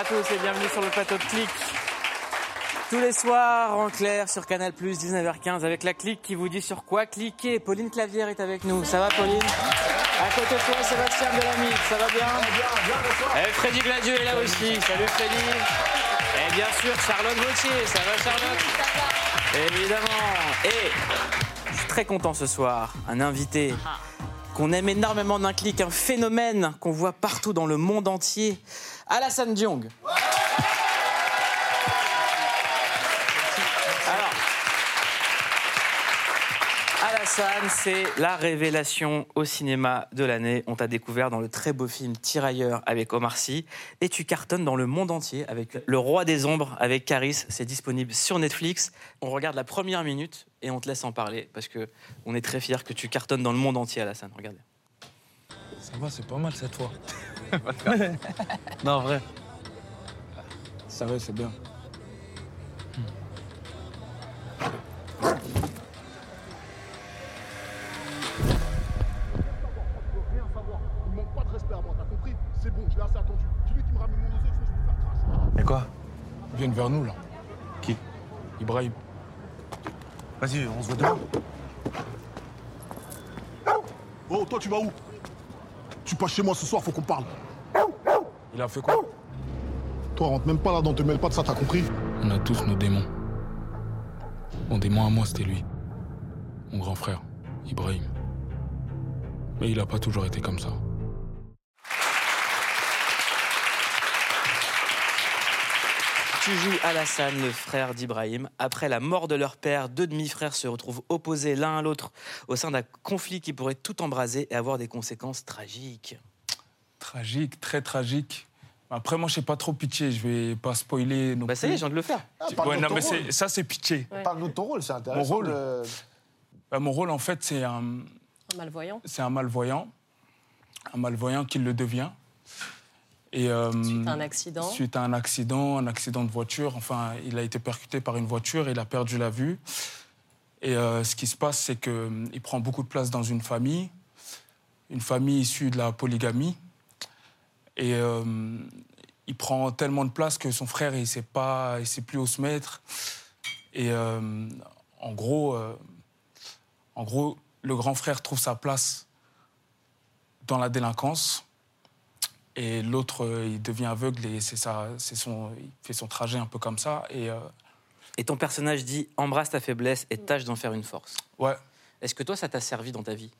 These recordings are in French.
à tous et bienvenue sur le plateau de Clic. Tous les soirs en clair sur Canal+, 19h15 avec la Clique qui vous dit sur quoi cliquer. Pauline Clavière est avec nous. Ça va Pauline? À côté de toi, Sébastien Delamide. Ça va bien? Et Freddy Gladieux est là aussi. Salut Freddy. Et bien sûr, Charlotte Gauthier. Ça va Charlotte? Évidemment. Et je suis très content ce soir. Un invité qu'on aime énormément d'un clic, un phénomène qu'on voit partout dans le monde entier. Alassane Diong. Alors, Alassane, c'est la révélation au cinéma de l'année. On t'a découvert dans le très beau film Tirailleur avec Omar Sy. Et tu cartonnes dans le monde entier avec Le Roi des Ombres avec Caris. C'est disponible sur Netflix. On regarde la première minute et on te laisse en parler parce que on est très fiers que tu cartonnes dans le monde entier, Alassane. Regardez. Ça va, c'est pas mal cette fois. Non, en vrai. Ça va, c'est bien. Vers nous, là. Qui? Ibrahim. Vas-y, on se voit demain. Oh, toi, tu vas où? Tu passes chez moi ce soir, faut qu'on parle. Il a fait quoi? Toi, rentre même pas là-dedans, te mêle pas de ça, t'as compris? On a tous nos démons. Mon démon à moi, c'était lui. Mon grand frère, Ibrahim. Mais il a pas toujours été comme ça. Joues Alassane, le frère d'Ibrahim. Après la mort de leur père, deux demi-frères se retrouvent opposés l'un à l'autre au sein d'un conflit qui pourrait tout embraser et avoir des conséquences tragiques. Tragique, très tragique. Après, moi, je sais pas trop pitié. Je vais pas spoiler non Bah ça y est, je viens de le faire. Ah, Ouais, non, mais rôle. c'est- ça, c'est pitié. Parle-nous de ton rôle, c'est intéressant. rôle de- Bah, mon rôle, en fait, c'est un, Un malvoyant. c'est un malvoyant. Un malvoyant qui le devient. Et, euh, Suite à un accident. Suite à un accident, un accident de voiture. Enfin, il a été percuté par une voiture, il a perdu la vue. Et euh, ce qui se passe, c'est qu'il prend beaucoup de place dans une famille, une famille issue de la polygamie. Et euh, il prend tellement de place que son frère, il ne sait, pas- il sait plus où se mettre. Et euh, en, gros, euh, en gros, le grand frère trouve sa place dans la délinquance. Et l'autre, euh, il devient aveugle et c'est ça, c'est son, il fait son trajet un peu comme ça. Et euh, Et ton personnage dit embrasse ta faiblesse et tâche d'en faire une force. ouais, Est-ce que toi, ça t'a servi dans ta vie?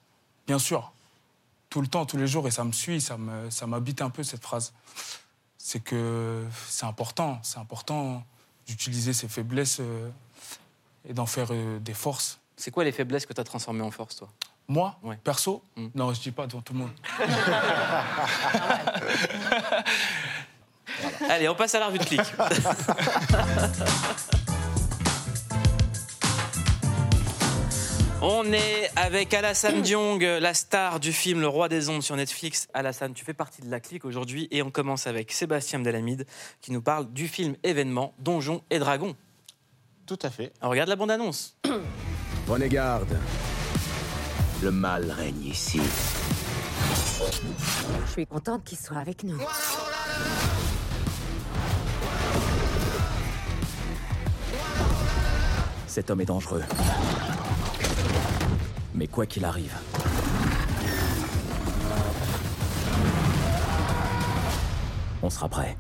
Bien sûr, tout le temps, tous les jours, et ça me suit, ça me, ça m'habite un peu cette phrase. C'est que c'est important, c'est important d'utiliser ses faiblesses euh, et d'en faire euh, des forces. C'est quoi les faiblesses que tu as transformées en force, toi? Moi, Ouais. perso, Mm. non, je dis pas devant tout le monde. Allez, on passe à la revue de clic. On est avec Alassane Diong, la star du film Le Roi des Ondes sur Netflix. Alassane, tu fais partie de la clique aujourd'hui et on commence avec Sébastien Delamide qui nous parle du film événement Donjons et Dragons. Tout à fait. On regarde la bande-annonce. Prenez garde. Le mal règne ici. Je suis contente qu'il soit avec nous. Cet homme est dangereux. Mais quoi qu'il arrive, on sera prêt.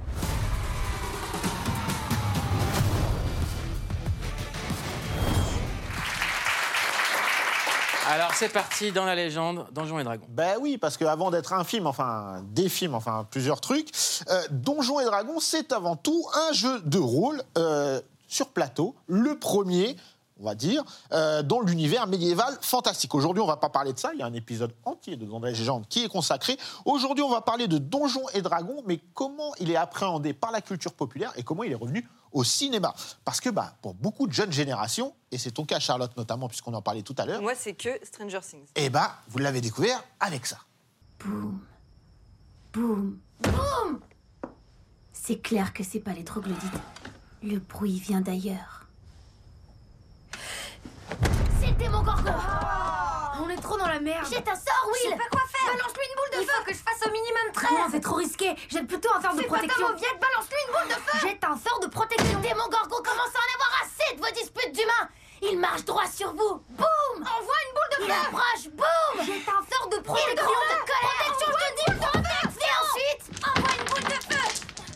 Alors c'est parti dans la légende Donjons et Dragons. Ben oui, parce qu'avant d'être un film, enfin des films, enfin plusieurs trucs, euh, Donjons et Dragons, c'est avant tout un jeu de rôle euh, sur plateau, le premier, on va dire, euh, dans l'univers médiéval fantastique. Aujourd'hui, on va pas parler de ça, il y a un épisode entier de Donjons et Légendes qui est consacré. Aujourd'hui, on va parler de Donjons et Dragons, mais comment il est appréhendé par la culture populaire et comment il est revenu au cinéma. Parce que bah, pour beaucoup de jeunes générations, et c'est ton cas Charlotte notamment, puisqu'on en parlait tout à l'heure, Moi, c'est que Stranger Things. et bah, vous l'avez découvert avec ça. Boum. Boum. Boum C'est clair que c'est pas les troglodytes. Le bruit vient d'ailleurs. C'était mon gorgon On est trop dans la merde. Jette un sort, Will. Je sais pas quoi faire. Balance-lui une boule de Il feu. faut que je fasse au minimum 13. Non, c'est trop risqué? Jette plutôt un sort de Fais pas protection. ta mauviette, balance-lui une boule de feu. Jette un sort de protection. Le démon Gorgon commence à en avoir assez de vos disputes d'humains. Il marche droit sur vous. Boum Envoie une boule de Il feu. approche. Boum Jette un sort de protection. de Protection, je te dis, protection Et ensuite, envoie une boule de feu.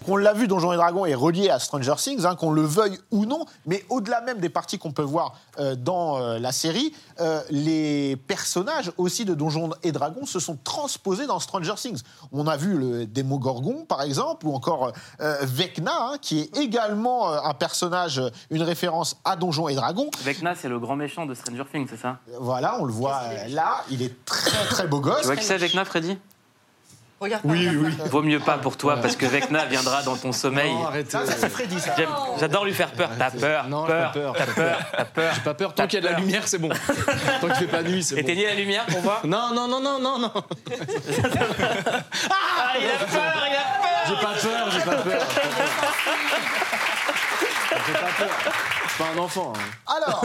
Qu'on l'a vu, Donjons et Dragons est relié à Stranger Things, hein, qu'on le veuille ou non, mais au-delà même des parties qu'on peut voir euh, dans euh, la série, euh, les personnages aussi de Donjons et Dragons se sont transposés dans Stranger Things. On a vu le Démogorgon, par exemple, ou encore euh, Vecna, hein, qui est également euh, un personnage, une référence à Donjons et Dragons. Vecna, c'est le grand méchant de Stranger Things, c'est ça? Voilà, on le voit euh, là, il est très très beau gosse. Tu vois qui c'est Vecna, Freddy? Regarde pas, Oui, regarde oui. pas. Vaut mieux pas pour toi, parce que Vecna viendra dans ton sommeil. Non, arrêtez. Ça, ça, c'est Freddy, ça. J'aime- J'adore lui faire peur. T'as peur, Non, peur, j'ai pas peur. t'as peur, t'as peur. J'ai pas peur. Tant T'as qu'il y a de la peur. lumière, c'est bon. Tant qu'il fait pas nuit, c'est bon. Éteignez la lumière pour voir. Non, non, non, non, non, non. Ah, il a peur, il a peur J'ai pas peur, j'ai pas peur. Pas pas un enfant. hein. Alors,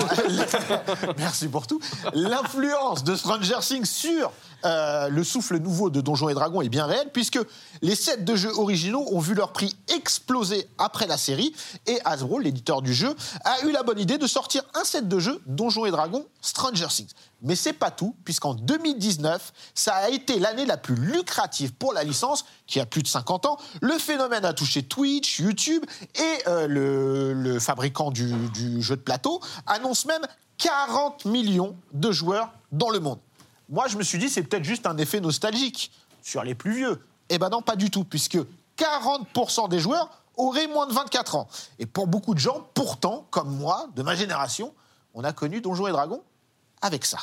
merci pour tout. L'influence de Stranger Things sur euh, le souffle nouveau de Donjons et Dragons est bien réelle, puisque les sets de jeux originaux ont vu leur prix exploser après la série, et Hasbro, l'éditeur du jeu, a eu la bonne idée de sortir un set de jeux Donjons et Dragons Stranger Things. Mais c'est pas tout, puisqu'en 2019, ça a été l'année la plus lucrative pour la licence, qui a plus de 50 ans. Le phénomène a touché Twitch, YouTube, et euh, le, fabricant du, du jeu de plateau annonce même 40 millions de joueurs dans le monde. Moi, je me suis dit, c'est peut-être juste un effet nostalgique sur les plus vieux. Eh ben non, pas du tout, puisque 40% des joueurs auraient moins de 24 ans. Et pour beaucoup de gens, pourtant, comme moi, de ma génération, on a connu Donjons et Dragons avec ça.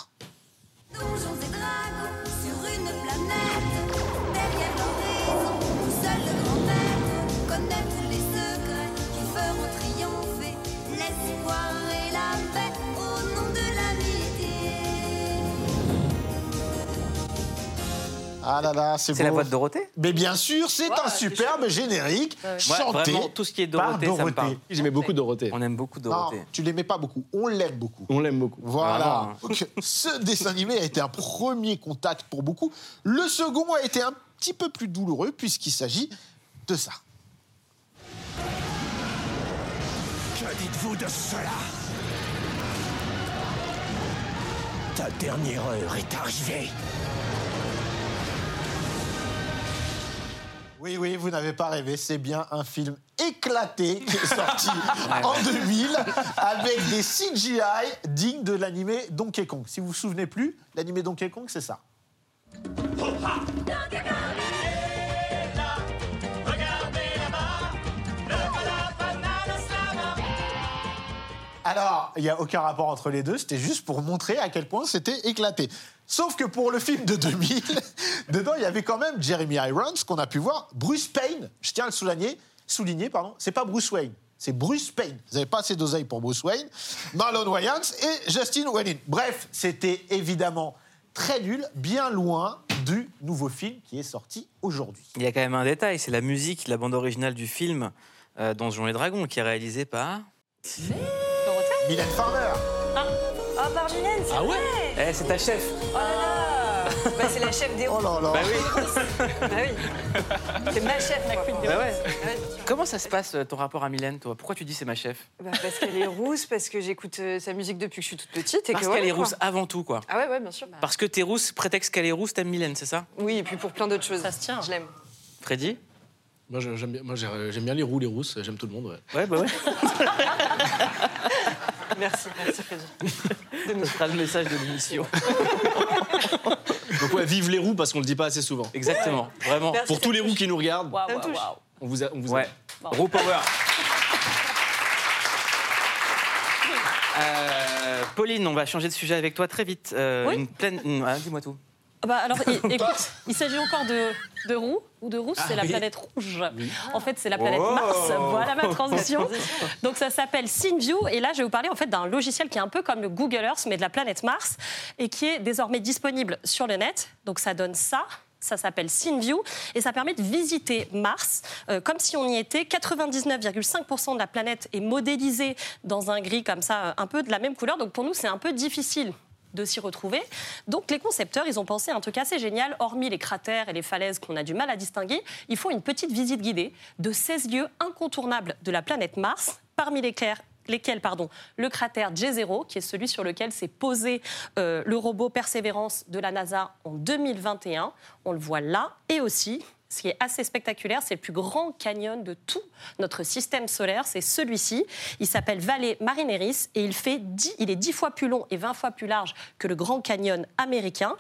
Ah là là, c'est C'est la voix de Dorothée Mais bien sûr, c'est un superbe générique chanté vraiment, tout ce qui est Dorothée, ça me parle. Dorothée. J'aimais beaucoup Dorothée. On aime beaucoup Non, Dorothée. tu l'aimais pas beaucoup. On l'aime beaucoup. On l'aime beaucoup. Voilà. Hein. Donc, ce dessin animé a été un premier contact pour beaucoup. Le second a été un petit peu plus douloureux puisqu'il s'agit de ça. Que dites-vous de cela? Ta dernière heure est arrivée. Oui, oui, vous n'avez pas rêvé, c'est bien un film éclaté qui est sorti en 2000 avec des CGI dignes de l'animé Donkey Kong. Si vous vous souvenez plus, l'animé Donkey Kong, c'est ça. Alors, il n'y a aucun rapport entre les deux, c'était juste pour montrer à quel point c'était éclaté. Sauf que pour le film de 2000, dedans, il y avait quand même Jeremy Irons, qu'on a pu voir, Bruce Payne, je tiens à le souligner, souligner pardon, c'est pas Bruce Wayne, c'est Bruce Payne. Vous n'avez pas assez d'oseille pour Bruce Wayne, Marlon Wayans et Justin Whalen. Bref, c'était évidemment très nul, bien loin du nouveau film qui est sorti aujourd'hui. Il y a quand même un détail, c'est la musique, la bande originale du film euh, Donjons et Dragons, qui est réalisée par... Mylène Farmer Ah, par Mylène, c'est Ah ouais Eh, c'est ta chef Oh là là bah, C'est la chef des Oh là là Bah oui Bah oui. C'est ma chef, la queen des Bah ouais. Comment ça se passe, euh, ton rapport à Mylène, toi? Pourquoi tu dis c'est ma chef? Bah, parce qu'elle est rousse, parce que j'écoute euh, sa musique depuis que je suis toute petite. Et Parce que qu'elle est quoi. rousse avant tout, quoi. Ah ouais, ouais, bien sûr. Parce que t'es rousse, prétexte qu'elle est rousse, t'aimes Mylène, c'est ça? Oui, et puis pour plein d'autres choses. Ça se tient. Je l'aime. Freddy? Moi, j'aime bien, moi, j'ai- j'aime bien les roux, les rousses. J'aime tout le monde. Ouais. Ouais, bah ouais. Merci, merci Freddy. Ce sera le message de l'émission. Donc ouais, vive les roux parce qu'on le dit pas assez souvent. Exactement, vraiment. Merci. Pour tous les roux qui nous regardent, on vous, a, on vous Ouais. aime. Roux Power. Euh, Pauline, on va changer de sujet avec toi très vite. Euh, Oui. une pleine... ah, Dis-moi tout. Ah Bah alors, écoute, il s'agit encore de, de roux ou de rousse, c'est la planète rouge. En fait, c'est la planète Oh. Mars. Voilà ma transition. Donc ça s'appelle SceneView et là, je vais vous parler en fait d'un logiciel qui est un peu comme le Google Earth mais de la planète Mars et qui est désormais disponible sur le net. Donc ça donne ça. Ça s'appelle SceneView et ça permet de visiter Mars euh, comme si on y était. 99,5% de la planète est modélisée dans un gris comme ça, euh, un peu de la même couleur. Donc pour nous, c'est un peu difficile de s'y retrouver. Donc les concepteurs, ils ont pensé un truc assez génial, hormis les cratères et les falaises qu'on a du mal à distinguer, ils font une petite visite guidée de 16 lieux incontournables de la planète Mars, parmi lesquels lesquels pardon, le cratère J0, qui est celui sur lequel s'est posé euh, le robot Perseverance de la NASA en 2021. On le voit là. Et aussi, ce qui est assez spectaculaire, c'est le plus grand canyon de tout notre système solaire, c'est celui-ci. Il s'appelle Vallée Marineris et il, fait 10 il est 10 fois plus long et 20 fois plus large que le Grand Canyon américain.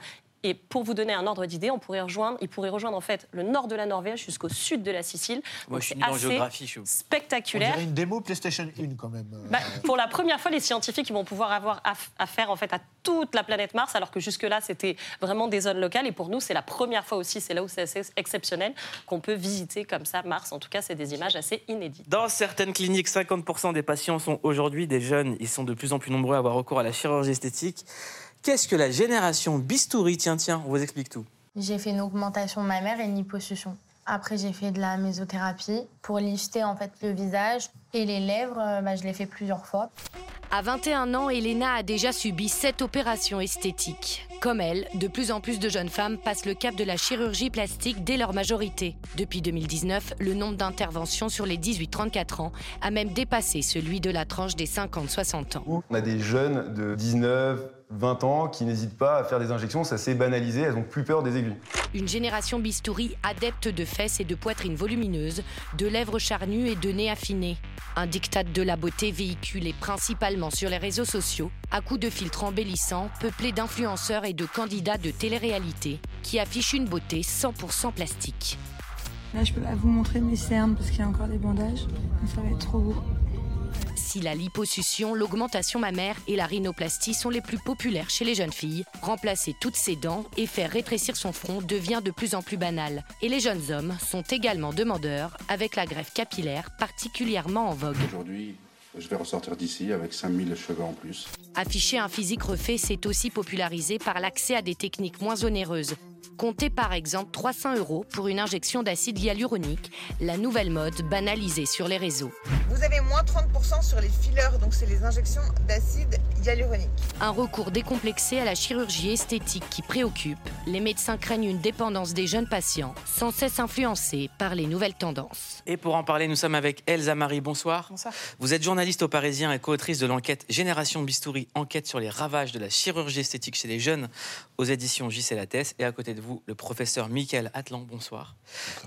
Et pour vous donner un ordre d'idée, on pourrait rejoindre, il pourrait rejoindre en fait le nord de la Norvège jusqu'au sud de la Sicile. Moi, Donc, je suis c'est nul en assez géographie. Je suis... On spectaculaire. dirait une démo PlayStation 1 quand même. Bah, pour la première fois, les scientifiques ils vont pouvoir avoir aff- affaire en fait à toute la planète Mars, alors que jusque-là c'était vraiment des zones locales. Et pour nous, c'est la première fois aussi, c'est là où c'est assez exceptionnel qu'on peut visiter comme ça Mars. En tout cas, c'est des images assez inédites. Dans certaines cliniques, 50% des patients sont aujourd'hui des jeunes. Ils sont de plus en plus nombreux à avoir recours à la chirurgie esthétique. Qu'est-ce que la génération bistouri Tiens, tiens, on vous explique tout. J'ai fait une augmentation de ma mère et une liposuction. Après, j'ai fait de la mésothérapie pour lifter en fait le visage et les lèvres. euh, bah, je l'ai fait plusieurs fois. À 21 ans, Elena a déjà subi sept opérations esthétiques. Comme elle, de plus en plus de jeunes femmes passent le cap de la chirurgie plastique dès leur majorité. Depuis 2019, le nombre d'interventions sur les 18-34 ans a même dépassé celui de la tranche des 50-60 ans. On a des jeunes de 19, 20 ans qui n'hésitent pas à faire des injections, ça s'est banalisé, elles n'ont plus peur des aiguilles. Une génération bistouri adepte de fesses et de poitrines volumineuses, de lèvres charnues et de nez affinés. Un diktat de la beauté véhiculé principalement sur les réseaux sociaux, à coups de filtres embellissants, peuplés d'influenceurs et de candidats de télé-réalité, qui affichent une beauté 100% plastique. Là, je peux pas vous montrer mes cernes parce qu'il y a encore des bandages. mais ça va être trop beau. Si la liposuction, l'augmentation mammaire et la rhinoplastie sont les plus populaires chez les jeunes filles, remplacer toutes ses dents et faire rétrécir son front devient de plus en plus banal. Et les jeunes hommes sont également demandeurs, avec la greffe capillaire particulièrement en vogue. Aujourd'hui, je vais ressortir d'ici avec 5000 cheveux en plus. Afficher un physique refait, c'est aussi popularisé par l'accès à des techniques moins onéreuses. Comptez par exemple 300 euros pour une injection d'acide hyaluronique, la nouvelle mode banalisée sur les réseaux. Vous avez moins 30% sur les fillers, donc c'est les injections d'acide hyaluronique. Un recours décomplexé à la chirurgie esthétique qui préoccupe. Les médecins craignent une dépendance des jeunes patients, sans cesse influencés par les nouvelles tendances. Et pour en parler, nous sommes avec Elsa Marie. Bonsoir. Bonsoir. Vous êtes journaliste au Parisien et co-autrice de l'enquête Génération Bistouri, enquête sur les ravages de la chirurgie esthétique chez les jeunes aux éditions JC Lattès. Et à côté de vous, le professeur Michael Atlan. Bonsoir.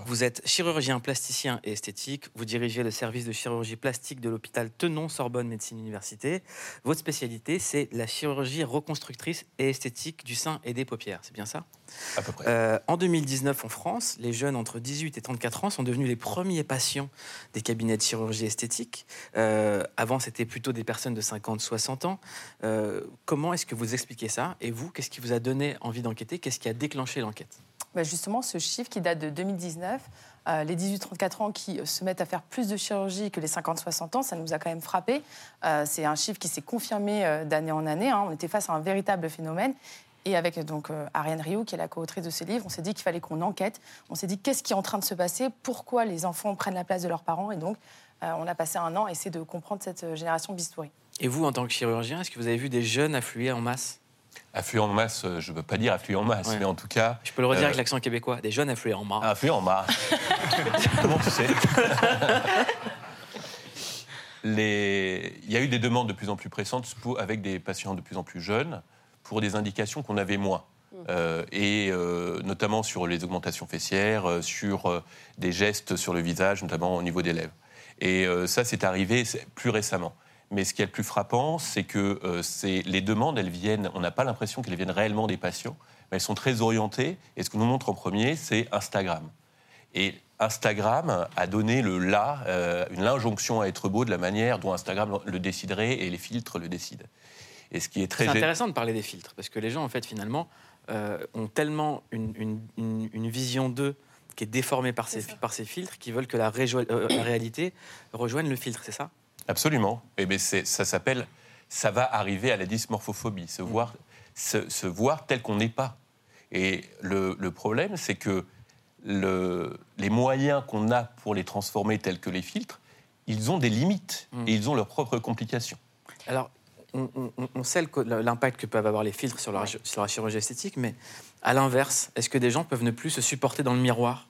Vous êtes chirurgien, plasticien et esthétique. Vous dirigez le service de chirurgie plastique de l'hôpital Tenon Sorbonne Médecine Université. Votre spécialité, c'est la chirurgie reconstructrice et esthétique du sein et des paupières. C'est bien ça? À peu près. Euh, en 2019, en France, les jeunes entre 18 et 34 ans sont devenus les premiers patients des cabinets de chirurgie esthétique. Euh, avant, c'était plutôt des personnes de 50, 60 ans. Euh, comment est-ce que vous expliquez ça? Et vous, qu'est-ce qui vous a donné envie d'enquêter? Qu'est-ce qui a déclenché l'enquête? Bah, justement, ce chiffre qui date de 2019, euh, les 18-34 ans qui euh, se mettent à faire plus de chirurgie que les 50-60 ans, ça nous a quand même frappé. Euh, c'est un chiffre qui s'est confirmé euh, d'année en année. hein. On était face à un véritable phénomène. Et avec donc Ariane Rioux, qui est la co-autrice de ce livre, on s'est dit qu'il fallait qu'on enquête. On s'est dit qu'est-ce qui est en train de se passer, pourquoi les enfants prennent la place de leurs parents? Et donc, on a passé un an à essayer de comprendre cette génération bistouri. Et vous, en tant que chirurgien, est-ce que vous avez vu des jeunes affluer en masse? Affluent en masse, euh, je ne veux pas dire affluent en masse, Ouais. mais en tout cas. Je peux le redire euh, avec l'accent québécois. Des jeunes afflués en masse. Affluent en masse. Comment tu sais? Les- Il y a eu des demandes de plus en plus pressantes pour- avec des patients de plus en plus jeunes pour des indications qu'on avait moins. Euh, et euh, notamment sur les augmentations fessières, euh, sur euh, des gestes sur le visage, notamment au niveau des lèvres. Et euh, ça, c'est arrivé plus récemment. Mais ce qui est le plus frappant, c'est que euh, c'est- les demandes, elles viennent, on n'a pas l'impression qu'elles viennent réellement des patients, mais elles sont très orientées. Et ce que nous montre en premier, c'est Instagram. Et Instagram a donné le là, euh, une injonction à être beau de la manière dont Instagram le déciderait et les filtres le décident. Et ce qui est très C'est intéressant de parler des filtres, parce que les gens, en fait, finalement, euh, ont tellement une, une- une- une vision d'eux qui est déformée par ces, par ces filtres qu'ils veulent que euh, la réalité rejoigne le filtre, c'est ça? Absolument. Et ben c'est, ça s'appelle, ça va arriver à la dysmorphophobie, se voir, se, se voir tel qu'on n'est pas. Et le, le problème, c'est que le- les moyens qu'on a pour les transformer tels que les filtres, ils ont des limites et ils ont leurs propres complications. Alors, on, on- on sait l'impact que peuvent avoir les filtres sur la, sur la chirurgie esthétique, mais à l'inverse, est-ce que des gens peuvent ne plus se supporter dans le miroir?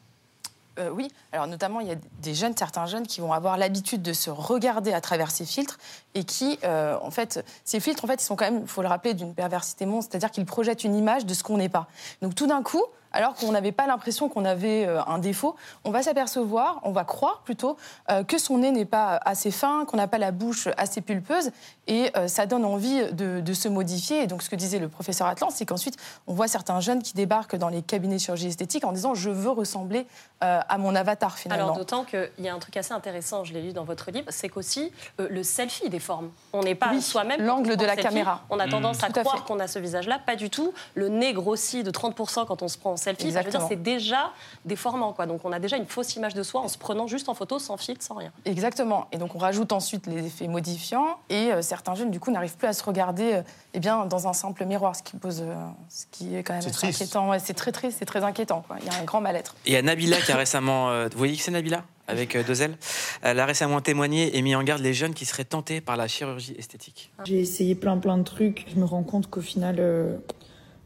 Euh, oui, alors notamment, il y a des jeunes, certains jeunes qui vont avoir l'habitude de se regarder à travers ces filtres et qui, euh, en fait, ces filtres, en fait, ils sont quand même, il faut le rappeler, d'une perversité monstre, c'est-à-dire qu'ils projettent une image de ce qu'on n'est pas. Donc tout d'un coup, alors qu'on n'avait pas l'impression qu'on avait euh, un défaut, on va s'apercevoir, on va croire plutôt euh, que son nez n'est pas assez fin, qu'on n'a pas la bouche assez pulpeuse, et euh, ça donne envie de, de se modifier. Et donc ce que disait le professeur Atlan, c'est qu'ensuite on voit certains jeunes qui débarquent dans les cabinets de chirurgie esthétique en disant je veux ressembler euh, à mon avatar finalement. Alors d'autant qu'il y a un truc assez intéressant, je l'ai lu dans votre livre, c'est qu'aussi euh, le selfie déforme. On n'est pas Oui, soi-même. l'angle de la selfie. caméra. On a Mm. tendance à à croire qu'on a ce visage-là, pas du tout. Le nez grossit de 30% quand on se prend en selfie. Enfin, je veux dire, c'est déjà déformant. Quoi. Donc on a déjà une fausse image de soi en se prenant juste en photo, sans filtre, sans rien. Exactement. Et donc on rajoute ensuite les effets modifiants et euh, certains jeunes du coup n'arrivent plus à se regarder euh, eh bien, dans un simple miroir, ce qui, pose, euh, ce qui est quand même triste. inquiétant. Ouais, c'est très triste, c'est très inquiétant. quoi. Il y a un grand mal-être. Il y a Nabila qui a récemment. euh, vous voyez que c'est Nabila? Avec deux ailes. Elle a récemment témoigné et mis en garde les jeunes qui seraient tentés par la chirurgie esthétique. J'ai essayé plein plein de trucs. Je me rends compte qu'au final, euh,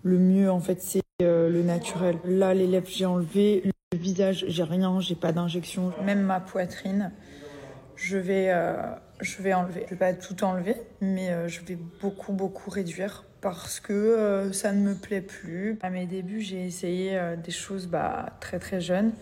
le mieux en fait, c'est euh, le naturel. Là, les lèvres, j'ai enlevé. Le visage, j'ai rien, j'ai pas d'injection. Même ma poitrine, je vais, euh, je vais enlever. Je vais pas tout enlever, mais euh, je vais beaucoup beaucoup réduire parce que euh, ça ne me plaît plus. À mes débuts, j'ai essayé des choses bah, très très jeunes.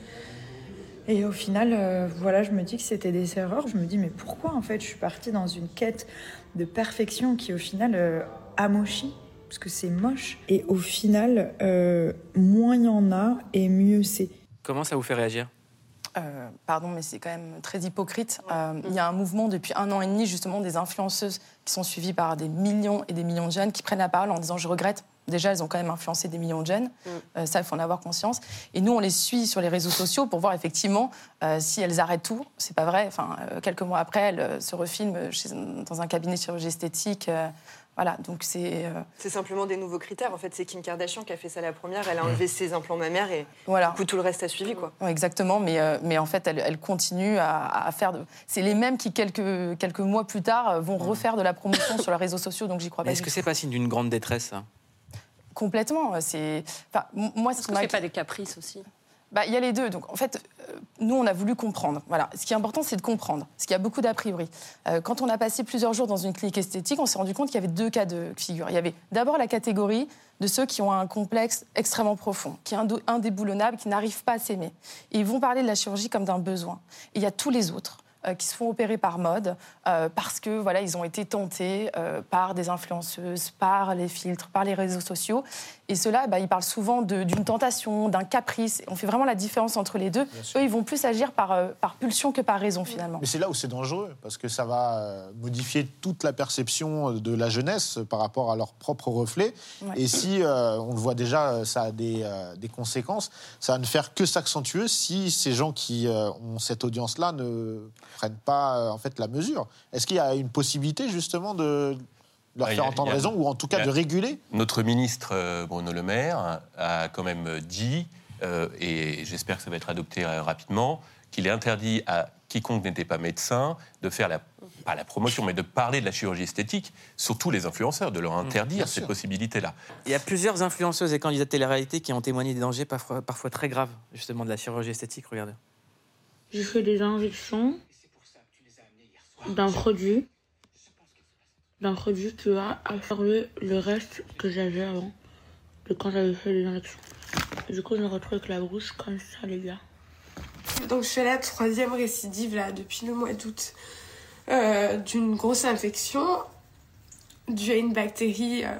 Et au final, voilà, je me dis que c'était des erreurs. Je me dis, mais pourquoi en fait je suis partie dans une quête de perfection qui au final euh, amochit Parce que c'est moche. Et au final, euh, moins il y en a et mieux c'est. Comment ça vous fait réagir? Euh, pardon, mais c'est quand même très hypocrite. Euh, il y a un mouvement depuis un an et demi, justement, des influenceuses qui sont suivies par des millions et des millions de jeunes qui prennent la parole en disant Je regrette. Déjà, elles ont quand même influencé des millions de jeunes. Euh, ça, il faut en avoir conscience. Et nous, on les suit sur les réseaux sociaux pour voir effectivement euh, si elles arrêtent tout. C'est pas vrai. Enfin, euh, quelques mois après, elles euh, se refilment chez- dans un cabinet de chirurgie esthétique. Voilà, donc c'est. euh, C'est simplement des nouveaux critères. En fait, c'est Kim Kardashian qui a fait ça la première. Elle a enlevé ses implants mammaires et Voilà. du coup, tout le reste a suivi. Quoi. Ouais, exactement, mais, euh, mais en fait, elle, elle continue à, à faire. De... C'est les mêmes qui, quelques, quelques mois plus tard, euh, vont refaire de la promotion sur les réseaux sociaux, donc j'y crois Mais pas. Est-ce que c'est pas signe d'une grande détresse ça? Complètement. C'est. Enfin, moi, Est-ce que c'est pas des caprices aussi Bah, il y a les deux. Donc, en fait, euh, nous, on a voulu comprendre. Voilà. Ce qui est important, c'est de comprendre. Parce qu'il y a beaucoup d'a priori. Euh, quand on a passé plusieurs jours dans une clinique esthétique, on s'est rendu compte qu'il y avait deux cas de figure. Il y avait d'abord la catégorie de ceux qui ont un complexe extrêmement profond, qui est indéboulonnable, qui n'arrivent pas à s'aimer. Et ils vont parler de la chirurgie comme d'un besoin. Et il y a tous les autres qui se font opérer par mode euh, parce que voilà ils ont été tentés euh, par des influenceuses, par les filtres, par les réseaux sociaux. Et cela, bah, ils parlent souvent d'une tentation, d'un caprice. On fait vraiment la différence entre les deux. Eux, ils vont plus agir par, euh, par pulsion que par raison finalement. Mais c'est là où c'est dangereux, parce que ça va euh, modifier toute la perception de la jeunesse par rapport à leur propre reflet. Ouais. Et si, euh, on le voit déjà, euh, ça a des, euh, des conséquences, ça va ne faire que s'accentuer si ces gens qui euh, ont cette audience-là ne prennent pas euh, en fait la mesure. Est-ce qu'il y a une possibilité justement de leur Ah, faire a- entendre a- raison, ou en tout cas a- de réguler? Notre ministre euh, Bruno Le Maire a quand même dit, euh, et j'espère que ça va être adopté rapidement, qu'il est interdit à quiconque n'était pas médecin de faire la, pas la promotion, mais de parler de la chirurgie esthétique, surtout les influenceurs, de leur interdire bien cette sûr. possibilité-là. Il y a plusieurs influenceuses et candidats de télé-réalité qui ont témoigné des dangers parfois, parfois très graves, justement, de la chirurgie esthétique. Regardez. J'ai fait des injections d'un produit. D'un produit qui a absorbé le reste que j'avais avant de quand j'avais fait les injections. Du coup, je me retrouve avec la bouche comme ça, les gars. Donc je fais la troisième récidive là depuis le mois d'août euh, d'une grosse infection due à une bactérie euh,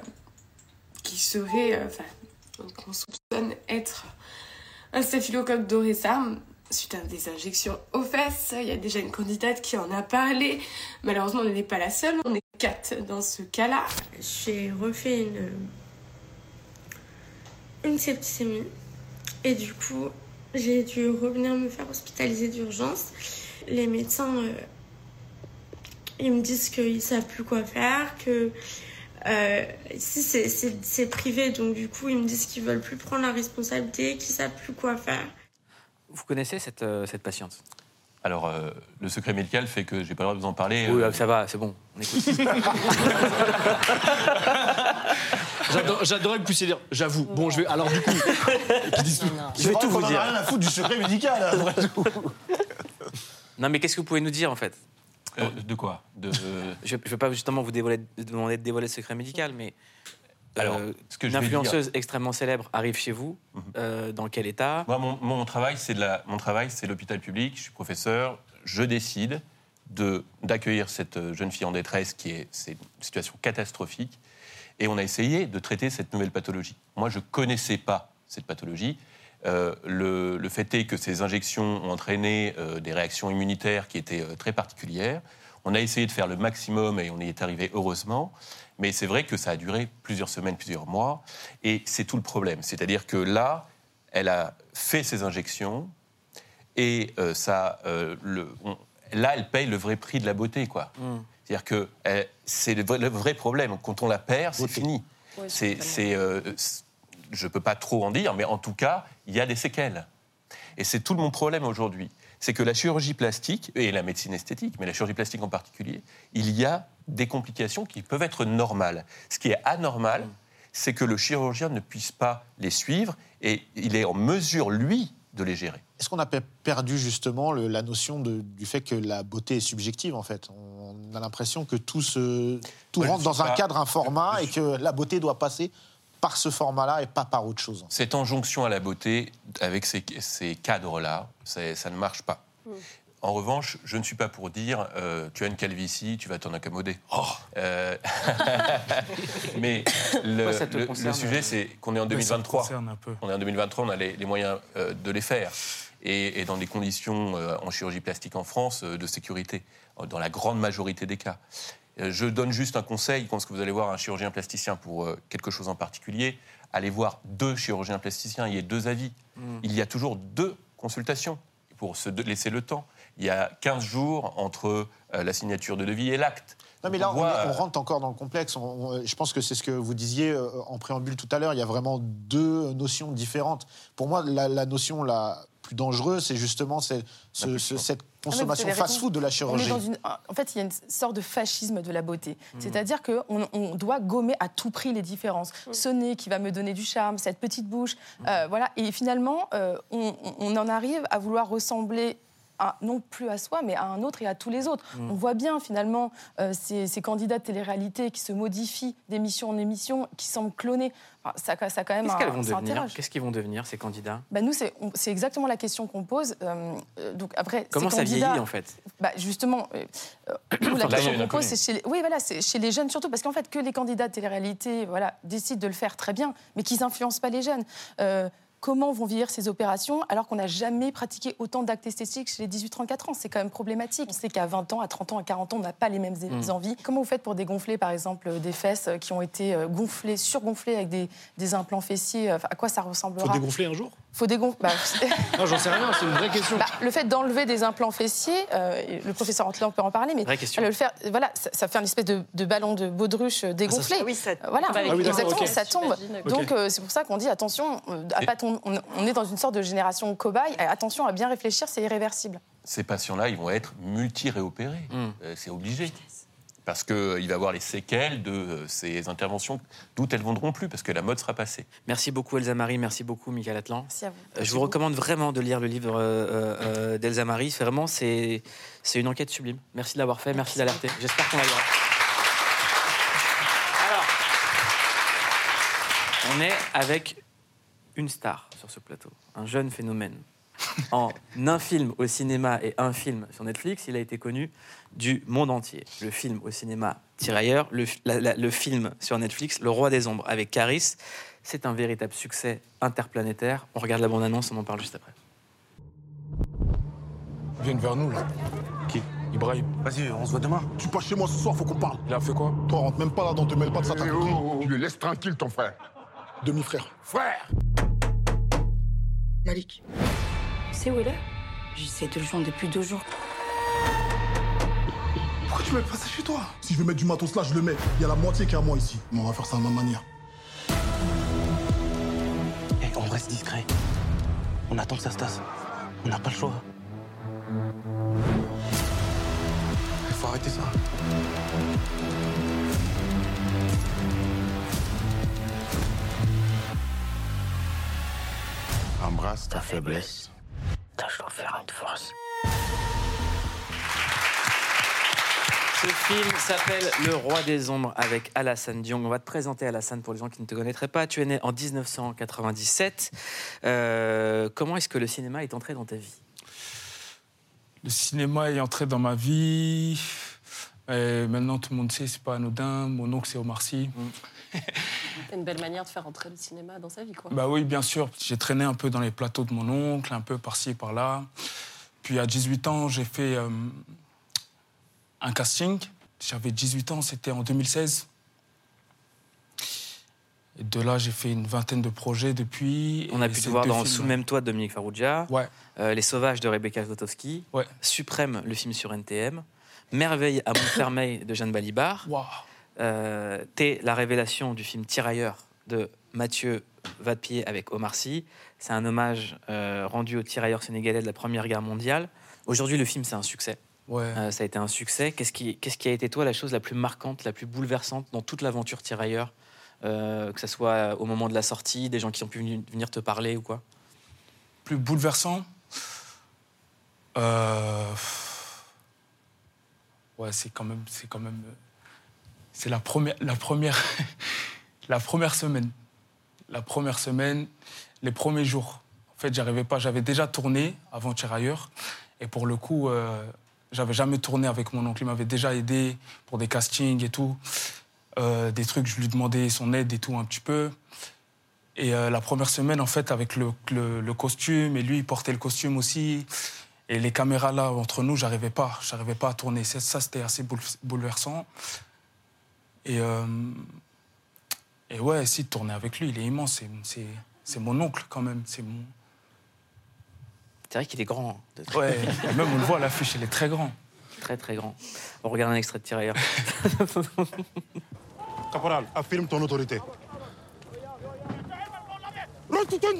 qui serait, euh, enfin, qu'on soupçonne être un staphylocoque dorsum suite à des injections aux fesses. Il y a déjà une candidate qui en a parlé. Malheureusement, on n'est pas la seule. On est quatre dans ce cas-là. J'ai refait une une septicémie et du coup j'ai dû revenir me faire hospitaliser d'urgence. Les médecins, euh, ils me disent qu'ils savent plus quoi faire, que euh, c'est privé, donc du coup ils me disent qu'ils veulent plus prendre la responsabilité, qu'ils savent plus quoi faire. Vous connaissez cette, euh, cette patiente? Alors, euh, le secret médical fait que j'ai pas le droit de vous en parler. Oui, euh, ça va, c'est bon. On écoute. J'adorais que vous puissiez dire j'avoue. Bon, je vais. Alors, du coup. tout. Je vais tout vous dire. rien à foutre du secret médical. après tout. Non, mais qu'est-ce que vous pouvez nous dire en fait? Euh, de quoi? De... Je ne vais pas justement vous dévoiler, demander de dévoiler le secret médical, mais Alors, euh, ce que je une dire- influenceuse extrêmement célèbre arrive chez vous. Mhm. euh, dans quel état? Moi, mon, mon travail, c'est la, mon travail, c'est l'hôpital public. Je suis professeur. Je décide de d'accueillir cette euh, jeune fille en détresse qui est, c'est une situation catastrophique. Et on a essayé de traiter cette nouvelle pathologie. Moi, je connaissais pas cette pathologie. Euh, le, le fait est que ces injections ont entraîné euh, des réactions immunitaires qui étaient euh, très particulières. On a essayé de faire le maximum et on y est arrivé heureusement. Mais c'est vrai que ça a duré plusieurs semaines, plusieurs mois. Et c'est tout le problème. C'est-à-dire que là, elle a fait ses injections et euh, ça, euh, le- on- là, elle paye le vrai prix de la beauté, quoi. C'est-à-dire que euh, c'est le, vrai- le vrai problème. Quand on la perd, c'est fini. Oui, c'est, euh, c'est- je ne peux pas trop en dire, mais en tout cas, il y a des séquelles. Et c'est tout mon problème aujourd'hui. C'est que la chirurgie plastique, et la médecine esthétique, mais la chirurgie plastique en particulier, il y a des complications qui peuvent être normales. Ce qui est anormal, c'est que le chirurgien ne puisse pas les suivre et il est en mesure, lui, de les gérer. Est-ce qu'on a pe- perdu justement le- la notion de- du fait que la beauté est subjective en fait? On a l'impression que tout, se, tout rentre dans un cadre, un format, et que la beauté doit passer par ce format-là et pas par autre chose. Cette injonction à la beauté, avec ces, ces cadres-là, ça ne marche pas. En revanche, je ne suis pas pour dire euh, tu as une calvitie, tu vas t'en accommoder. Euh, mais le, concerne, sujet, euh c'est qu'on est en Ouais, ça me 2023. concerne un peu. On est en 2023, on a les, les moyens euh, de les faire. Et, et dans des conditions euh, en chirurgie plastique en France euh, de sécurité, dans la grande majorité des cas. Euh, je donne juste un conseil, quand vous allez voir un chirurgien plasticien pour euh, quelque chose en particulier, allez voir deux chirurgiens plasticiens, il y a deux avis. Mm. Il y a toujours deux consultations pour se laisser le temps. Il y a 15 jours entre euh, la signature de devis et l'acte. Non, mais là, on on, voit, on rentre encore dans le complexe. On- je pense que c'est ce que vous disiez en préambule tout à l'heure. Il y a vraiment deux notions différentes. Pour moi, la, la notion la plus dangereuse, c'est justement ce- ce- ce- cette Ah, consommation fast-food de la On est chirurgie. dans une- En fait, il y a une sorte de fascisme de la beauté. Mm. C'est-à-dire qu'on on doit gommer à tout prix les différences. Ce nez qui va me donner du charme, cette petite bouche. euh, voilà. Et finalement, euh, on, on en arrive à vouloir ressembler. À- non plus à soi, mais à un autre et à tous les autres. Mm. On voit bien finalement euh, ces, ces candidats de télé-réalité qui se modifient d'émission en émission, qui semblent clonés. Enfin, ça, ça quand même Qu'est-ce qu'elles vont devenir? Qu'est-ce qu'ils vont devenir, ces candidats? Bah, nous, c'est exactement la question qu'on pose. Euh, euh, donc après, Comment ces ça candidats- vieillit, en fait? bah, Justement, euh, nous, la question qu'on pose, c'est chez les... Oui, voilà, c'est chez les jeunes surtout, parce qu'en fait, que les candidats de télé-réalité voilà, décident de le faire très bien, mais qu'ils n'influencent pas les jeunes. Euh, Comment vont vieillir ces opérations alors qu'on n'a jamais pratiqué autant d'actes esthétiques chez les 18-34 ans C'est quand même problématique. On sait qu'à 20 ans, à 30 ans, à 40 ans, on n'a pas les mêmes Mm. envies. Comment vous faites pour dégonfler, par exemple, des fesses qui ont été euh, gonflées, surgonflées avec des, des implants fessiers Enfin, À quoi ça ressemblera? Faut dégonfler un jour? Faut dégonfler. bah, Non, j'en sais rien, c'est une vraie question. bah, le fait d'enlever des implants fessiers, euh, le professeur Antlan peut en parler, mais Vraie question. le faire, voilà, ça, ça fait une espèce de, de ballon de baudruche euh, dégonflé. Ah, oui, ça- Euh, Voilà, Ah oui, exactement, ça tombe. Donc euh, c'est pour ça qu'on dit attention, euh, à Et- pas tomber- on, on est dans une sorte de génération cobaye. euh, Attention à bien réfléchir, c'est irréversible. ces patients-là, ils vont être multi-réopérés. Mm. Euh, c'est obligé. Parce qu'il va y avoir les séquelles de euh, ces interventions, d'où elles ne vendront plus, parce que la mode sera passée. Merci beaucoup, Elsa Marie. Merci beaucoup, Michael Atlan. Merci à vous. Euh, Je vous recommande vraiment de lire le livre euh, euh, euh, d'Elsa Marie. C'est Vraiment, c'est une enquête sublime. Merci de l'avoir fait, merci d'alerter. J'espère qu'on la lira. Alors, on est avec une star sur ce plateau, un jeune phénomène. En un film au cinéma et un film sur Netflix, il a été connu du monde entier. Le film au cinéma Tirailleurs, le, fi- la- la- le film sur Netflix Le Roi des Ombres avec Caris. C'est un véritable succès interplanétaire. On regarde la bande-annonce, on en parle juste après. Ils viennent vers nous, là. Qui? Ibrahim. Vas-y, on se voit demain. Tu passes chez moi ce soir, faut qu'on parle. Il a fait quoi? Toi, rentre même pas là-dedans, te mêle pas de ça, Tu le laisses tranquille, ton frère. Demi-frère. Frère Malik. C'est où il est? J'essaie de le joindre depuis deux jours. Pourquoi tu mets pas ça chez toi? Si je veux mettre du matos là, je le mets. Il y a la moitié qui est à moi ici. Mais on va faire ça de la même manière. Eh, on reste discret. On attend que ça se tasse. On n'a pas le choix. Arrêtez ça. Embrasse ta faiblesse. Tâche d'en faire une force. Ce film s'appelle Le Roi des Ombres avec Alassane Diong. On va te présenter Alassane pour les gens qui ne te connaîtraient pas. Tu es né en 1997. Euh, comment est-ce que le cinéma est entré dans ta vie? Le cinéma est entré dans ma vie. Et maintenant, tout le monde sait, c'est pas anodin. Mon oncle, c'est Omar Sy. C'est une belle manière de faire entrer le cinéma dans sa vie, quoi. Bah oui, bien sûr. J'ai traîné un peu dans les plateaux de mon oncle, un peu par-ci et par-là. Puis à 18 ans, j'ai fait euh, un casting. J'avais 18 ans, c'était en 2016. Et de là, j'ai fait une vingtaine de projets depuis. On a pu te voir dans films- Sous le même toit de Dominique Farrugia, Ouais. euh, Les Sauvages de Rebecca Zlotowski, Ouais. Suprême, le film sur NTM, Merveille à Montfermeil de Jeanne Balibar. Waouh. Euh, T'es la révélation du film Tirailleur de Mathieu Vadepied avec Omar Sy. C'est un hommage euh, rendu aux tirailleurs sénégalais de la Première Guerre mondiale. Aujourd'hui, le film, c'est un succès. Ouais. Euh, ça a été un succès. Qu'est-ce qui, qu'est-ce qui a été, toi, la chose la plus marquante, la plus bouleversante dans toute l'aventure Tirailleur Euh, Que ce soit au moment de la sortie, des gens qui ont pu venir te parler ou quoi? Plus bouleversant? Ouais, c'est quand même, c'est quand même, c'est la première, la première, la première semaine, la première semaine, les premiers jours. En fait, j'arrivais pas. J'avais déjà tourné avant Tirailleur, et pour le coup, euh, j'avais jamais tourné avec mon oncle. Il m'avait déjà aidé pour des castings et tout, Euh, des trucs. Je lui demandais son aide et tout un petit peu. Et euh, la première semaine, en fait, avec le, le- le costume, et lui, il portait le costume aussi. Et les caméras là, entre nous, j'arrivais pas. J'arrivais pas à tourner. Ça, c'était assez boule- bouleversant. Et, euh, et ouais, si, de tourner avec lui, il est immense. C'est- C'est c'est mon oncle, quand même. C'est mon... C'est vrai qu'il est grand. hein. Ouais, et même on le voit à l'affiche, il est très grand. Très, très grand. On regarde un extrait de Tirailleur. Caporal, affirme ton autorité. Rotuten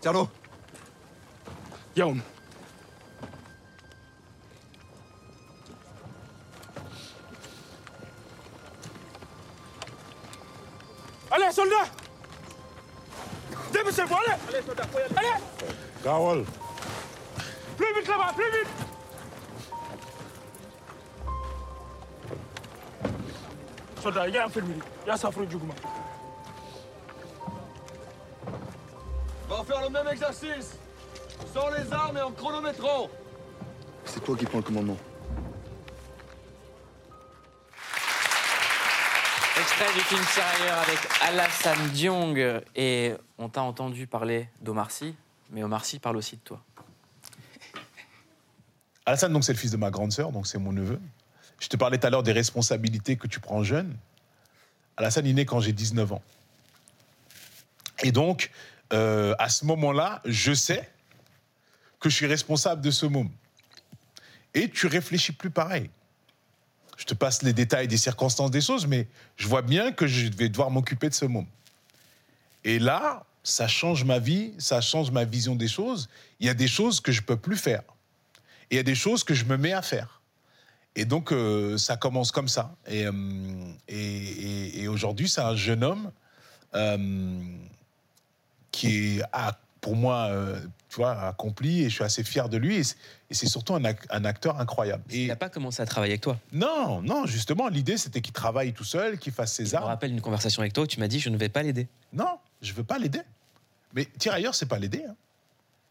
Adinam forsudema ko hemma Diallo yawm allez soldat débouchez-vous allez allez. Gaawal. plus vite là-bas plus vite. Soldat yi ngay am fermiri yaa safara juguma On va faire le même exercice Sans les armes et en chronométrant C'est toi qui prends le commandement. Extrait du film Tirailleur avec Alassane Diong. Et on t'a entendu parler d'Omar Sy, mais Omar Sy parle aussi de toi. Alassane, donc, c'est le fils de ma grande sœur, donc c'est mon neveu. Je te parlais tout à l'heure des responsabilités que tu prends jeune. Alassane, il est né quand j'ai 19 ans. Et donc, euh, à ce moment-là, je sais que je suis responsable de ce môme. Et tu réfléchis plus pareil. Je te passe les détails des circonstances des choses, mais je vois bien que je vais devoir m'occuper de ce môme. Et là, ça change ma vie, ça change ma vision des choses. Il y a des choses que je peux plus faire. Il y a des choses que je me mets à faire. Et donc, euh, ça commence comme ça. Et, euh, et, aujourd'hui, c'est un jeune homme qui est, a, pour moi, euh, tu vois, accompli. Et je suis assez fier de lui. Et c'est- surtout un, ac- un acteur incroyable. Et Il n'a pas commencé à travailler avec toi? non, non, justement, l'idée, c'était qu'il travaille tout seul, qu'il fasse ses Je me armes. rappelle une conversation avec toi où tu m'as dit je ne vais pas l'aider. Non, je veux pas l'aider. Mais Tirailleur, c'est pas l'aider. hein.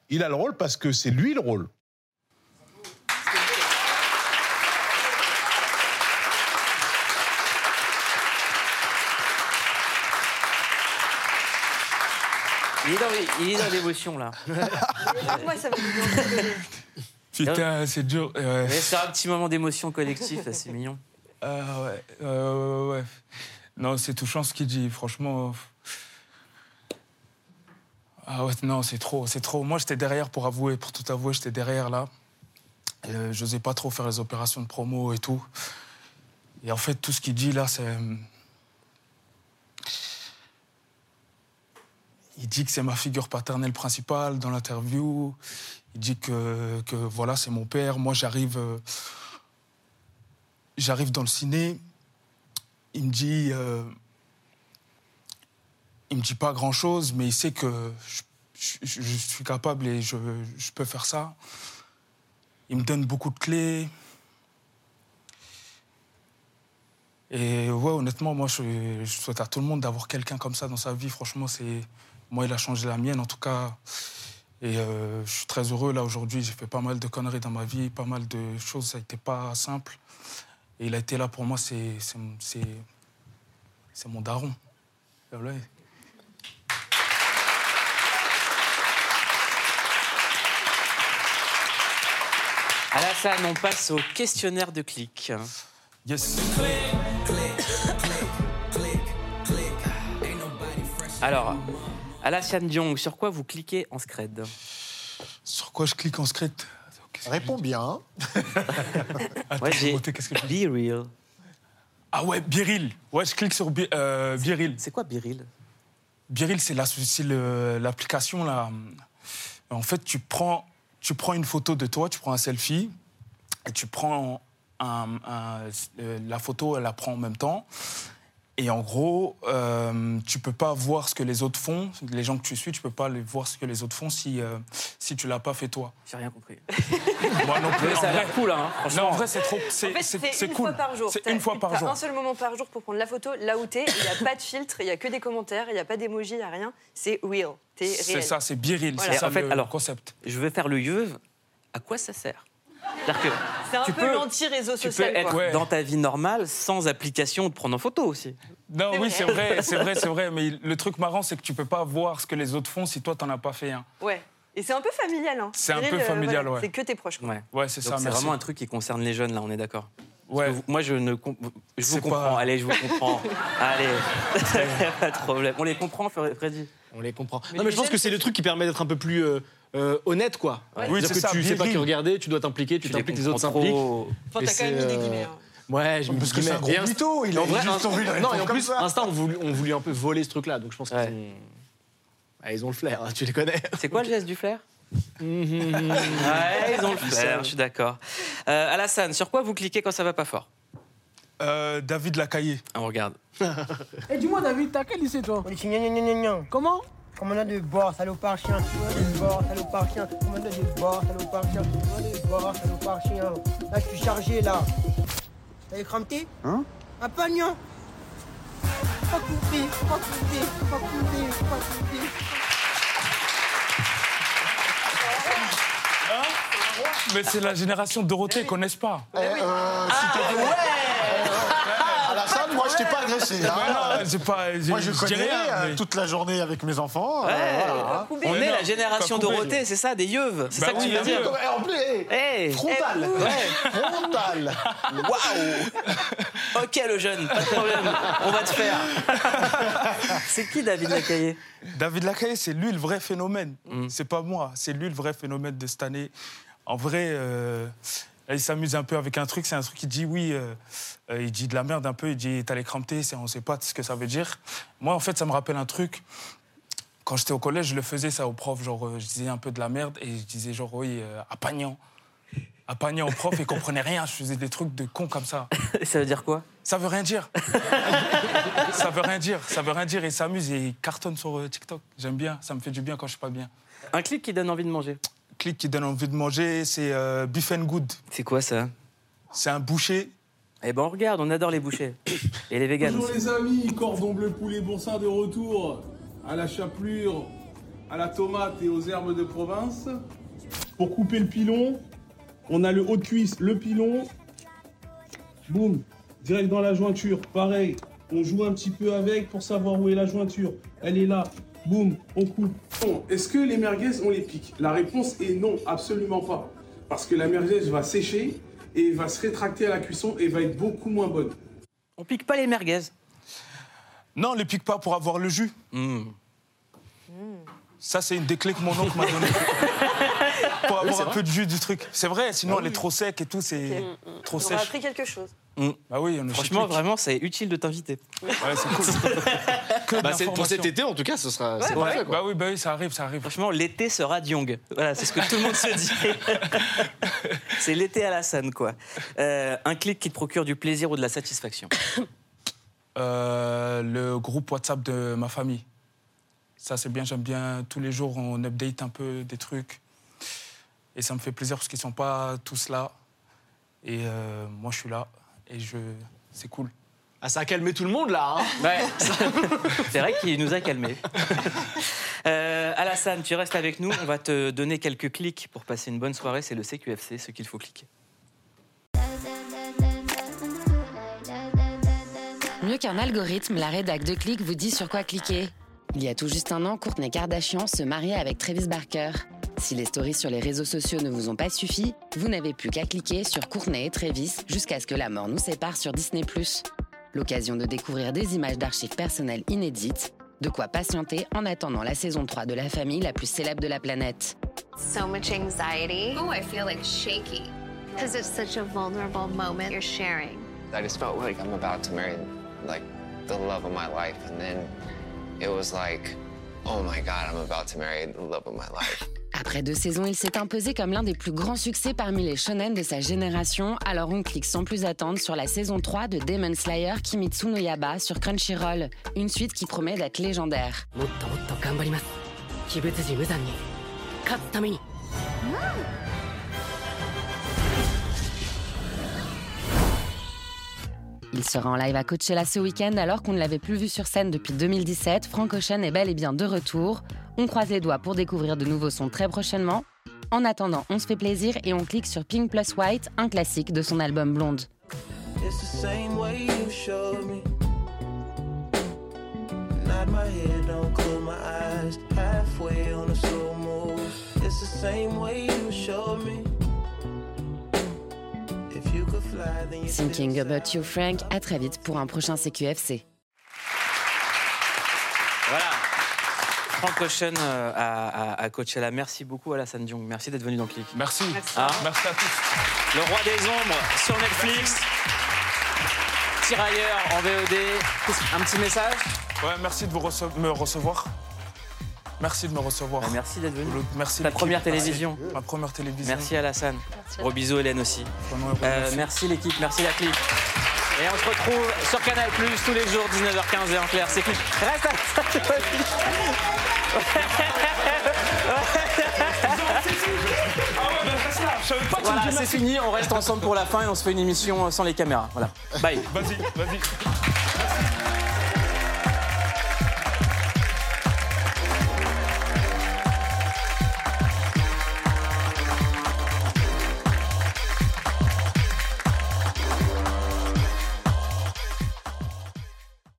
Il a le rôle parce que c'est lui le rôle. Il est dans, il est dans l'émotion là. Moi, ça me Putain, c'est dur. Mais C'est un petit moment d'émotion collective, là, c'est mignon. Ah ouais, euh, ouais, ouais. Non, c'est touchant ce qu'il dit, franchement. Ah ouais, non, c'est trop, c'est trop. Moi, j'étais derrière pour avouer, pour tout avouer, j'étais derrière là. Euh, j'osais pas trop faire les opérations de promo et tout. Et en fait, tout ce qu'il dit là, c'est. Il dit que c'est ma figure paternelle principale dans l'interview. Il dit que, que voilà, c'est mon père. Moi, j'arrive. euh, J'arrive dans le ciné. Il me dit. euh, il me dit pas grand chose, mais il sait que je, je- suis capable et je, je peux faire ça. Il me donne beaucoup de clés. Et ouais, honnêtement, moi, je, je souhaite à tout le monde d'avoir quelqu'un comme ça dans sa vie. Franchement, c'est moi, il a changé la mienne, en tout cas. Et euh, je suis très heureux là aujourd'hui. J'ai fait pas mal de conneries dans ma vie, pas mal de choses. Ça été pas simple. Et il a été là pour moi. C'est c'est c'est mon daron. Voilà. Alassane, on passe au questionnaire de clic. Yes. Alors, Alassane Diong, sur quoi vous cliquez en scred Sur quoi je clique en scred Réponds bien. Ouais, j'ai qu'est-ce que Be Real. Ah ouais, Biril. Ouais, je clique sur Bi- euh, Biril. C'est quoi Biril Biril, c'est la- c'est le- l'application là. En fait, tu prends, tu prends une photo de toi, tu prends un selfie, et tu prends un- un- euh, la photo, elle la prend en même temps. Et en gros, euh, tu peux pas voir ce que les autres font. Les gens que tu suis, tu peux pas les voir ce que les autres font si, euh, si tu l'as pas fait toi. J'ai rien compris. Moi non plus. Mais ça a en l'air cool, hein. Non, en vrai, c'est trop. En C'est fait, c'est- c'est c'est une cool. fois par jour. C'est une fois par jour. un seul moment par jour pour prendre la photo, là où t'es. Il n'y a pas de filtre, il n'y a que des commentaires, il n'y a pas d'emoji, il n'y a rien. C'est real. C'est ça, c'est Biril. Voilà. C'est ça en fait, le alors, concept. Je vais faire le yeuve. À quoi ça sert? C'est un tu peu peux- l'anti-réseau tu peux social. être quoi. dans ta vie normale sans application de prendre en photo aussi. Non, C'est oui, vrai. c'est vrai, c'est vrai, c'est vrai. Mais le truc marrant, c'est que tu peux pas voir ce que les autres font si toi, t'en as pas fait un. Ouais. Et c'est un peu familial. Hein. C'est un peu euh, familial, voilà, ouais. C'est que tes proches. Quoi. Ouais. Ouais, c'est Donc ça, c'est merci. vraiment un truc qui concerne les jeunes, là, on est d'accord. Ouais. vous- Moi, je ne. Je vous C'est comprends. pas- Allez, je vous comprends. Allez, pas de problème. On les comprend, Freddy? On les comprend. Mais non, mais je pense que c'est le truc qui permet d'être un peu plus euh, euh, honnête, quoi. Oui, C'est-à-dire c'est que ça, tu sais pas que regarder, tu dois t'impliquer, tu t'impliques, les autres s'impliquent. Enfin, t'as quand même mis des euh, guillemets. hein. Ouais, j'ai mis Parce que c'est un gros mytho, il Non, a en vrai, juste envie de Non, et en comme plus, ça. Insta ont voulu, ont voulu un peu voler ce truc-là, donc je pense qu'ils Ouais. ont... Ah, ils ont le flair, hein, tu les connais. C'est quoi le geste du flair? Ouais, ils ont le flair, je suis d'accord. Euh, Alassane, sur quoi vous cliquez quand ça va pas fort? Euh, David Lacaillé. Ah, On regarde. Et dis-moi, David, t'as quel lycée, toi? On dit gna gna gna gna gna. Comment? Commandant de bord, salopard chien. Commandant de bord, salopard chien. Commandant de bord, salopard chien. Commandant de bord, salopard chien. Là, je suis chargé, là. T'as écramté Hein Un pagnon Pas coupé, pas coupé, pas coupé, pas coupé. Mais c'est la génération Dorothée, ils connaissent pas. Eh, euh, te plaît. Alassane, moi, je t'ai pas agressé. hein. Ouais, non, pas. Moi, je connais rien, euh, mais- toute la journée avec mes enfants. euh, voilà. On est la génération. Dorothée, c'est ça, des yeuves. C'est Bah ça que oui, tu veux dire. Eh, En plus, eh, Hey frontal. Ouais. Frontal. Waouh Ok, le jeune, pas de problème, on va te faire. C'est qui David Lacaillé David Lacaille, c'est lui le vrai phénomène. Mm. C'est pas moi, c'est lui le vrai phénomène de cette année. En vrai, euh, là, il s'amuse un peu avec un truc. C'est un truc qui dit oui, euh, euh, il dit de la merde un peu. Il dit t'as les cramptés, c'est- on sait pas ce que ça veut dire. Moi, en fait, ça me rappelle un truc. Quand j'étais au collège, je le faisais ça aux profs. Genre, euh, je disais un peu de la merde et je disais genre oui, à Pagnan. À Pagnan aux profs, ils comprenaient rien. Je faisais des trucs de con comme ça. Ça veut dire quoi? Ça veut rien dire. ça veut rien dire. Ça veut rien dire. Il s'amuse et il cartonne sur TikTok. J'aime bien. Ça me fait du bien quand je suis pas bien. Un clic qui donne envie de manger. Clic qui donne envie de manger, c'est euh, Beef and Good. C'est quoi ça? C'est un boucher. Eh ben on regarde, on adore les bouchers. Et les véganes Bonjour les amis, cordon bleu poulet boursin de retour à la chapelure, à la tomate et aux herbes de province. Pour couper le pilon, on a le haut de cuisse, le pilon. Boum, direct dans la jointure. Pareil, on joue un petit peu avec pour savoir où est la jointure. Elle est là. Boum, on coupe. Bon, Est-ce que les merguez, on les pique? La réponse est non, absolument pas. Parce que la merguez va sécher et va se rétracter à la cuisson et va être beaucoup moins bonne. On pique pas les merguez. Non, on les pique pas pour avoir le jus. Hmm. Ça, c'est une des clés que mon oncle m'a donnée. Pour avoir c'est un vrai. peu de jus du truc. C'est vrai, sinon Ah elle est trop sec et tout, c'est trop On a sèche. appris quelque chose. Bah oui, on Franchement, vraiment, c'est utile de t'inviter. Ouais, c'est cool. Bah, c'est- pour cet été, en tout cas, ce sera. c'est Ouais, parfait, quoi. Bah oui, bah oui, ça arrive, ça arrive. Franchement, l'été sera Diong. Voilà, c'est ce que tout le monde se dit. c'est l'été à la scène, quoi. Euh, un clic qui te procure du plaisir ou de la satisfaction. Euh, le groupe WhatsApp de ma famille. Ça, c'est bien, j'aime bien. Tous les jours, on update un peu des trucs. Et ça me fait plaisir parce qu'ils sont pas tous là. Et euh, moi, je suis là. Et je... c'est cool. Ah, ça a calmé tout le monde, là. hein. Ouais, c'est vrai qu'il nous a calmés. Euh, Alassane, tu restes avec nous. On va te donner quelques clics pour passer une bonne soirée. C'est le CQFC, ce qu'il faut cliquer. Mieux qu'un algorithme, la rédac de Click vous dit sur quoi cliquer. Il y a tout juste un an, Courtney Kardashian se mariait avec Travis Barker. Si les stories sur les réseaux sociaux ne vous ont pas suffi, vous n'avez plus qu'à cliquer sur Courtney et Travis jusqu'à ce que la mort nous sépare sur Disney+. L'occasion de découvrir des images d'archives personnelles inédites, de quoi patienter en attendant la saison 3 de la famille la plus célèbre de la planète. so much anxiety. Oh, I feel like shaky. Because it's such a vulnerable moment you're sharing. I just felt like I'm about to marry like the love of my life, and then it was like, oh my God, I'm about to marry the love of my life. Après deux saisons, il s'est imposé comme l'un des plus grands succès parmi les shonen de sa génération, alors on clique sans plus attendre sur la saison 3 de Demon Slayer Kimitsu no Yaba sur Crunchyroll, une suite qui promet d'être légendaire. Il sera en live à Coachella ce week-end alors qu'on ne l'avait plus vu sur scène depuis 2017. Frank Ocean est bel et bien de retour. On croise les doigts pour découvrir de nouveaux sons très prochainement. En attendant, on se fait plaisir et on clique sur Pink Plus White, un classique de son album Blonde. It's the same way you showed me. Thinking About You Frank, à très vite pour un prochain CQFC. Voilà. Frank Ocean euh, à, à, à Coachella. Merci beaucoup, Alassane Diong. Merci d'être venu dans Click. Merci. Hein Merci à tous. Le roi des ombres sur Netflix. Tirailleur en VOD. Un petit message? Ouais, merci de vous rece- me recevoir. Merci de me recevoir. Bah, merci d'être venu. Merci. Ta première Merci. télévision. Ma première télévision. Merci Alassane. Merci. Gros bisous Hélène aussi. Euh, merci. merci l'équipe, merci la clique. Et on se retrouve sur Canal Plus tous les jours 19h15 et en clair. C'est clic. Reste à Voilà, c'est fini. On reste ensemble pour la fin et on se fait une émission sans les caméras. Voilà. Bye. Vas-y, vas-y.